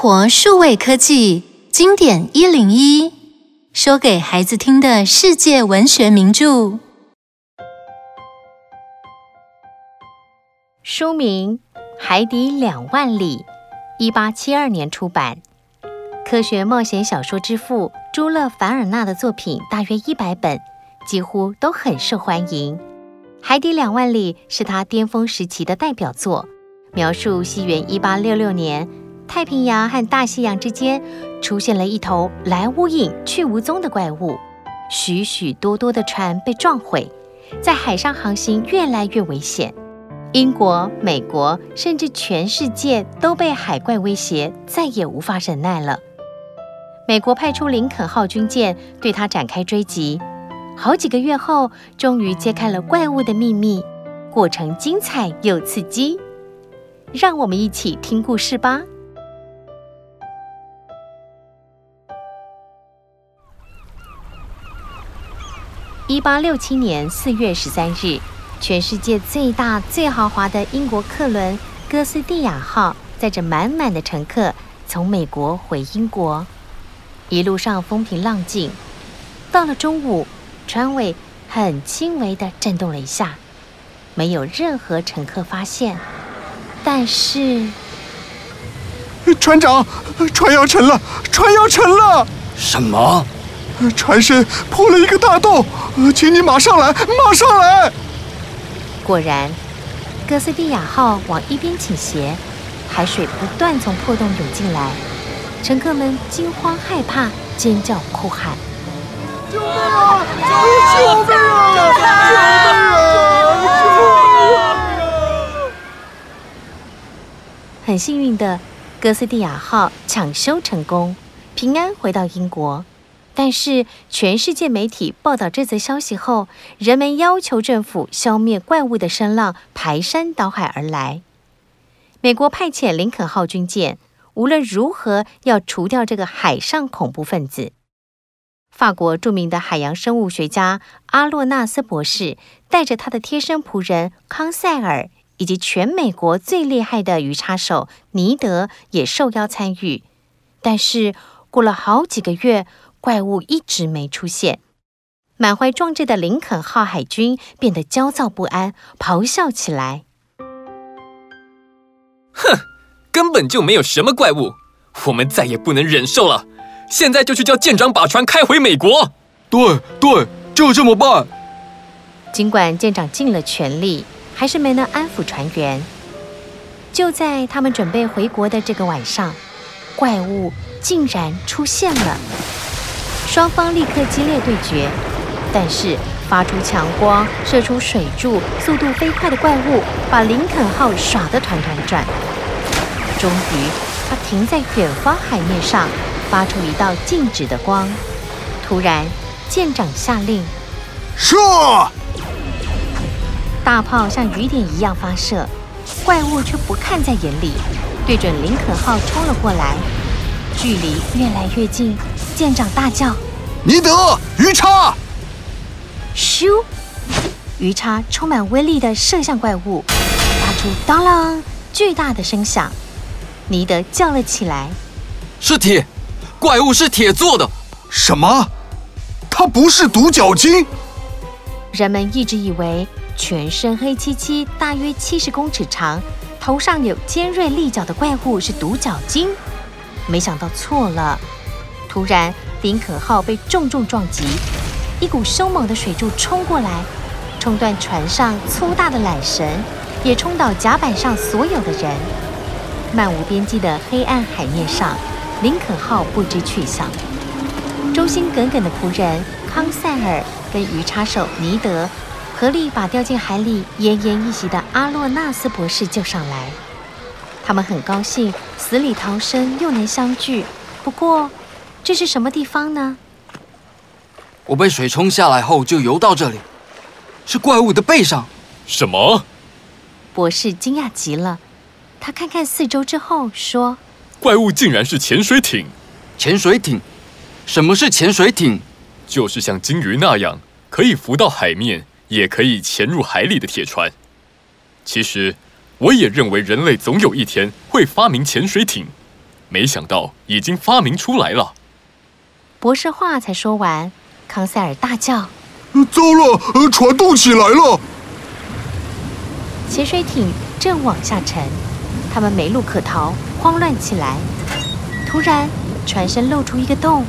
活数位科技经典一零一，说给孩子听的世界文学名著。书名《海底两万里》，一八七二年出版。科学冒险小说之父朱勒·凡尔纳的作品大约一百本，几乎都很受欢迎。《海底两万里》是他巅峰时期的代表作，描述西元一八六六年，太平洋和大西洋之间出现了一头来无影去无踪的怪物，许许多多的船被撞毁，在海上航行越来越危险。英国、美国，甚至全世界都被海怪威胁，再也无法忍耐了。美国派出林肯号军舰对他展开追击，好几个月后，终于揭开了怪物的秘密，过程精彩又刺激。让我们一起听故事吧。一八六七年四月十三日，全世界最大、最豪华的英国客轮“哥斯蒂亚号”载着满满的乘客从美国回英国。一路上风平浪静，到了中午，船尾很轻微地震动了一下，没有任何乘客发现。但是，船长，船要沉了，船要沉了！什么？船身破了一个大洞，请你马上来，马上来！果然，哥斯蒂亚号往一边倾斜，海水不断从破洞涌进来。乘客们惊慌害怕，尖叫哭喊：“救命啊！救命啊！救命啊！救命啊！”很幸运的，哥斯蒂亚号抢修成功，平安回到英国。但是，全世界媒体报道这则消息后，人们要求政府消灭怪物的声浪排山倒海而来。美国派遣林肯号军舰。无论如何，要除掉这个海上恐怖分子。法国著名的海洋生物学家阿洛纳斯博士带着他的贴身仆人康塞尔，以及全美国最厉害的鱼叉手尼德也受邀参与。但是过了好几个月，怪物一直没出现。满怀壮志的林肯号海军变得焦躁不安，咆哮起来：“哼！”根本就没有什么怪物，我们再也不能忍受了。现在就去叫舰长把船开回美国。对对，就这么办。尽管舰长尽了全力，还是没能安抚船员。就在他们准备回国的这个晚上，怪物竟然出现了。双方立刻激烈对决，但是发出强光、射出水柱、速度飞快的怪物，把林肯号耍得团团转。终于，它停在远方海面上，发出一道静止的光。突然，舰长下令：“射！”大炮像雨点一样发射，怪物却不看在眼里，对准林肯号冲了过来。距离越来越近，舰长大叫：“尼德，鱼叉！”咻！鱼叉充满威力的射向怪物，发出当啷巨大的声响。尼德叫了起来：“是铁，怪物是铁做的。什么？它不是独角鲸？”人们一直以为全身黑漆漆、大约七十公尺长、头上有尖锐利角的怪物是独角鲸，没想到错了。突然，林肯号被重重撞击，一股凶猛的水柱冲过来，冲断船上粗大的缆绳，也冲倒甲板上所有的人。漫无边际的黑暗海面上，林肯号不知去向。忠心耿耿的仆人康塞尔跟鱼叉手尼德合力把掉进海里奄奄一息的阿洛纳斯博士救上来。他们很高兴死里逃生又能相聚。不过，这是什么地方呢？我被水冲下来后就游到这里，是怪物的背上。什么？博士惊讶极了。他看看四周之后说：“怪物竟然是潜水艇。潜水艇？什么是潜水艇？就是像鲸鱼那样可以浮到海面，也可以潜入海里的铁船。其实，我也认为人类总有一天会发明潜水艇。没想到已经发明出来了。博士话才说完，康塞尔大叫：“糟了，船动起来了！”潜水艇正往下沉，他们没路可逃，慌乱起来。突然，船身露出一个洞，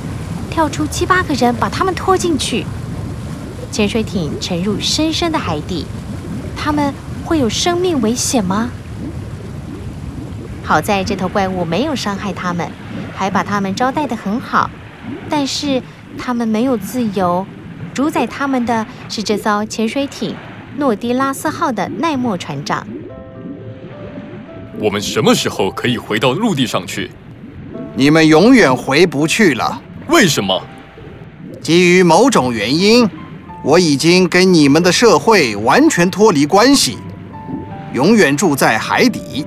跳出七八个人，把他们拖进去。潜水艇沉入深深的海底，他们会有生命危险吗？好在这头怪物没有伤害他们，还把他们招待的很好。但是他们没有自由，主宰他们的是这艘潜水艇“诺迪拉斯号”的奈莫船长。我们什么时候可以回到陆地上去？你们永远回不去了。为什么？基于某种原因。我已经跟你们的社会完全脱离关系，永远住在海底。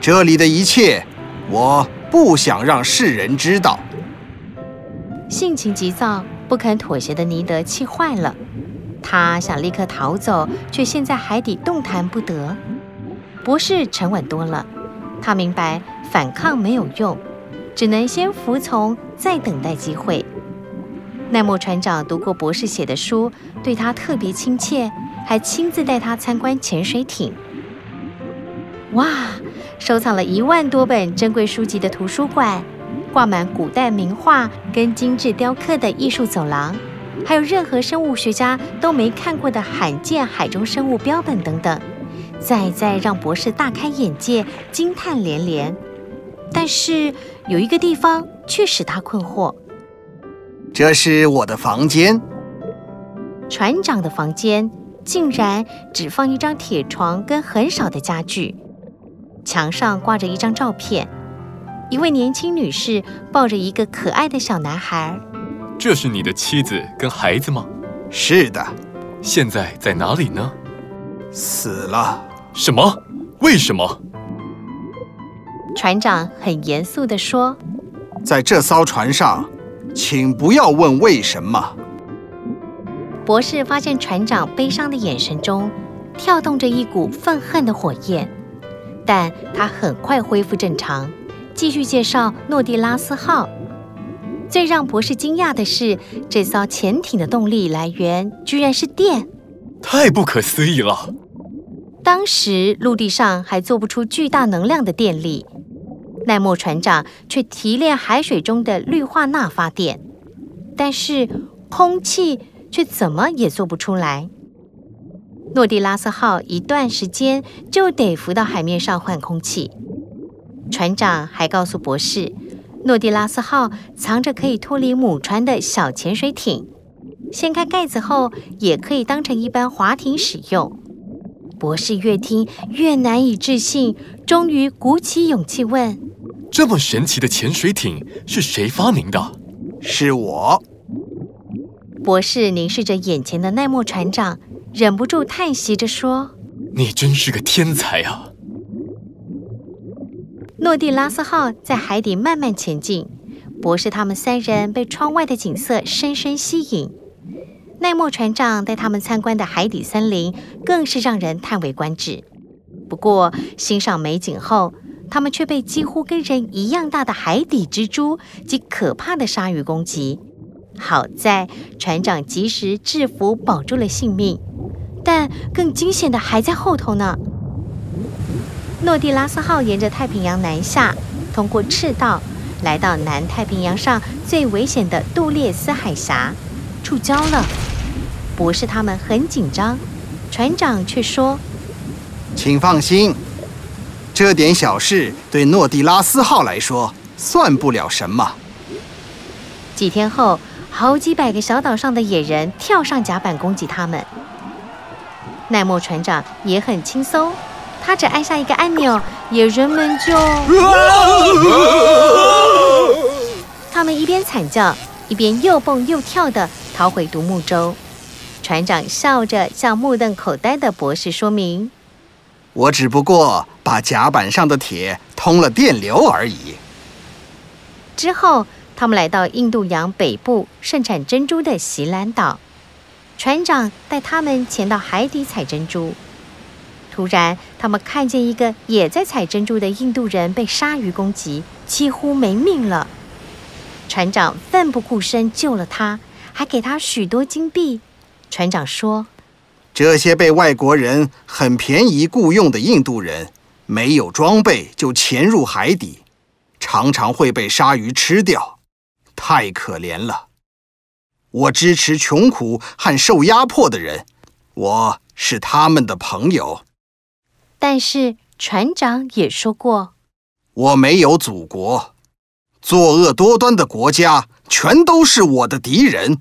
这里的一切，我不想让世人知道。性情急躁、不肯妥协的尼德气坏了，他想立刻逃走，却陷在海底动弹不得。博士沉稳多了，他明白反抗没有用，只能先服从，再等待机会。奈莫船长读过博士写的书，对他特别亲切，还亲自带他参观潜水艇。哇，收藏了一万多本珍贵书籍的图书馆，挂满古代名画跟精致雕刻的艺术走廊，还有任何生物学家都没看过的罕见海中生物标本等等，再再让博士大开眼界，惊叹连连。但是有一个地方却使他困惑。这是我的房间。船长的房间竟然只放一张铁床跟很少的家具，墙上挂着一张照片，一位年轻女士抱着一个可爱的小男孩。这是你的妻子跟孩子吗？是的。现在在哪里呢？死了。什么？为什么？船长很严肃地说：“在这艘船上。”请不要问为什么。博士发现船长悲伤的眼神中跳动着一股愤恨的火焰，但他很快恢复正常，继续介绍诺蒂拉斯号。最让博士惊讶的是，这艘潜艇的动力来源居然是电，太不可思议了！当时陆地上还做不出巨大能量的电力。奈莫船长却提炼海水中的氯化钠发电，但是空气却怎么也做不出来。诺蒂拉斯号一段时间就得浮到海面上换空气。船长还告诉博士，诺蒂拉斯号藏着可以脱离母船的小潜水艇，掀开盖子后也可以当成一般划艇使用。博士越听越难以置信，终于鼓起勇气问。这么神奇的潜水艇是谁发明的？是我。博士凝视着眼前的奈莫船长，忍不住叹息着说：“你真是个天才啊！”诺蒂拉斯号在海底慢慢前进，博士他们三人被窗外的景色深深吸引。奈莫船长带他们参观的海底森林更是让人叹为观止。不过，欣赏美景后，他们却被几乎跟人一样大的海底蜘蛛及可怕的鲨鱼攻击。好在船长及时制服，保住了性命。但更惊险的还在后头呢。诺蒂拉斯号沿着太平洋南下，通过赤道，来到南太平洋上最危险的杜列斯海峡，触礁了。博士他们很紧张，船长却说：“请放心。”这点小事对诺蒂拉斯号来说算不了什么。几天后，好几百个小岛上的野人跳上甲板攻击他们。奈莫船长也很轻松，他只按下一个按钮，野人们就……他们一边惨叫，一边又蹦又跳地逃回独木舟。船长笑着向目瞪口呆的博士说明。我只不过把甲板上的铁通了电流而已。之后，他们来到印度洋北部盛产珍珠的席兰岛，船长带他们潜到海底采珍珠。突然，他们看见一个也在采珍珠的印度人被鲨鱼攻击，几乎没命了。船长奋不顾身救了他，还给他许多金币。船长说：“这些被外国人很便宜雇佣的印度人，没有装备就潜入海底，常常会被鲨鱼吃掉，太可怜了。我支持穷苦和受压迫的人，我是他们的朋友。”但是船长也说过：“我没有祖国，作恶多端的国家全都是我的敌人。”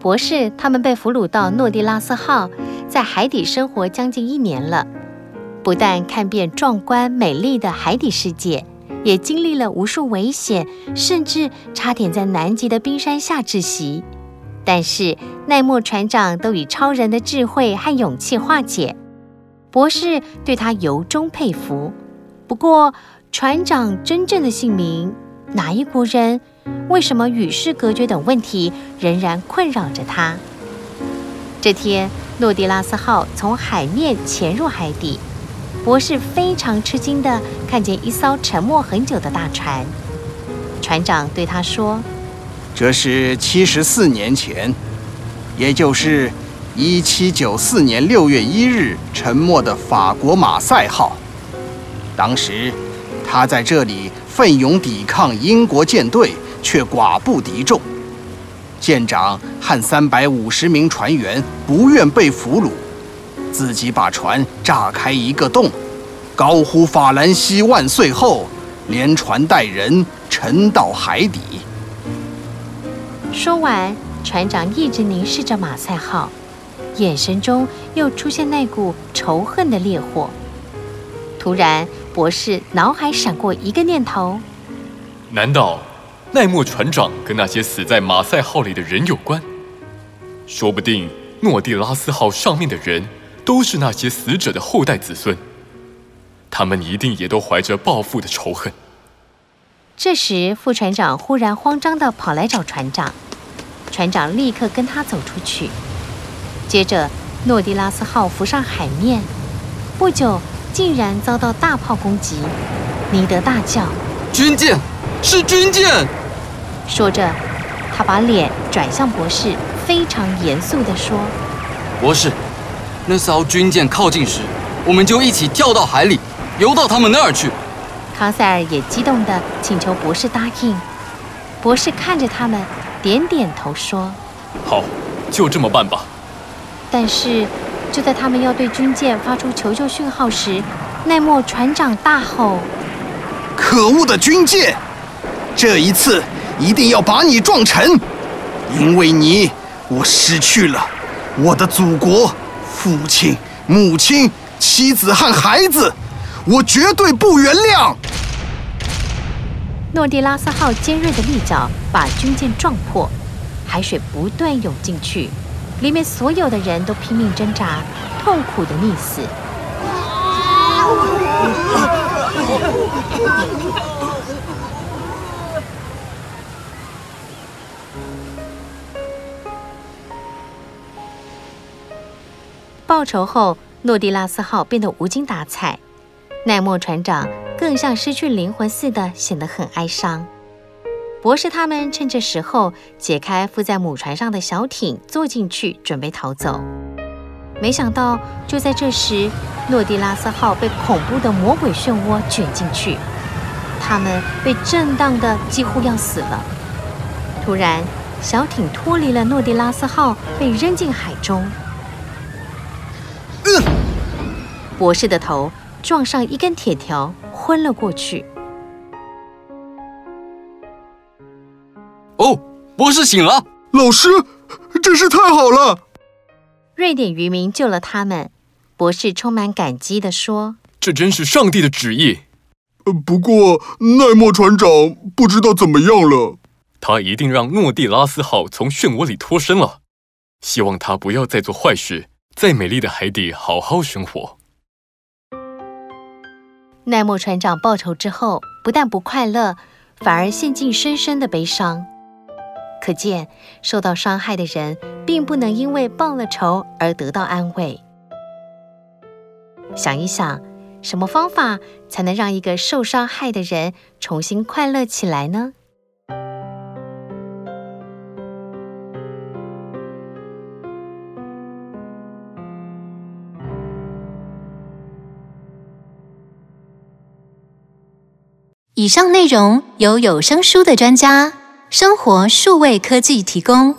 博士他们被俘虏到诺蒂拉斯号，在海底生活将近一年了。不但看遍壮观美丽的海底世界，也经历了无数危险，甚至差点在南极的冰山下窒息。但是奈莫船长都以超人的智慧和勇气化解，博士对他由衷佩服。不过，船长真正的姓名、哪一国人、为什么与世隔绝等问题仍然困扰着他。这天，诺迪拉斯号从海面潜入海底，博士非常吃惊地看见一艘沉没很久的大船。船长对他说。这是七十四年前，也就是一七九四年六月一日沉没的法国马赛号。当时，他在这里奋勇抵抗英国舰队，却寡不敌众。舰长和三百五十名船员不愿被俘虏，自己把船炸开一个洞，高呼“法兰西万岁”后，连船带人沉到海底。说完，船长一直凝视着马赛号，眼神中又出现那股仇恨的烈火。突然，博士脑海闪过一个念头：难道奈莫船长跟那些死在马赛号里的人有关？说不定诺蒂拉斯号上面的人都是那些死者的后代子孙，他们一定也都怀着报复的仇恨。这时，副船长忽然慌张地跑来找船长。船长立刻跟他走出去。接着，诺迪拉斯号浮上海面，不久竟然遭到大炮攻击。尼德大叫：“军舰，是军舰！”说着，他把脸转向博士，非常严肃地说：“博士，那艘军舰靠近时，我们就一起跳到海里，游到他们那儿去。”康塞尔也激动地请求博士答应。博士看着他们。点点头说：“好，就这么办吧。”但是，就在他们要对军舰发出求救讯号时，奈莫船长大吼：“可恶的军舰！这一次一定要把你撞沉！因为你，我失去了我的祖国、父亲、母亲、妻子和孩子，我绝对不原谅！”诺蒂拉斯号尖锐的利角把军舰撞破，海水不断涌进去，里面所有的人都拼命挣扎，痛苦的溺死。报仇后，诺蒂拉斯号变得无精打采，奈莫船长。更像失去灵魂似的，显得很哀伤。博士他们趁这时候解开附在母船上的小艇，坐进去准备逃走。没想到，就在这时，诺迪拉斯号被恐怖的魔鬼漩涡卷进去，他们被震荡的几乎要死了。突然，小艇脱离了诺迪拉斯号，被扔进海中。呃，博士的头撞上一根铁条。昏了过去。哦，博士醒了，老师，真是太好了！瑞典渔民救了他们。博士充满感激地说：“这真是上帝的旨意。”不过奈莫船长不知道怎么样了。他一定让诺蒂拉斯号从漩涡里脱身了。希望他不要再做坏事，在美丽的海底好好生活。奈莫船长报仇之后，不但不快乐，反而陷进深深的悲伤。可见，受到伤害的人并不能因为报了仇而得到安慰。想一想，什么方法才能让一个受伤害的人重新快乐起来呢？以上内容由有声书的专家生活数位科技提供。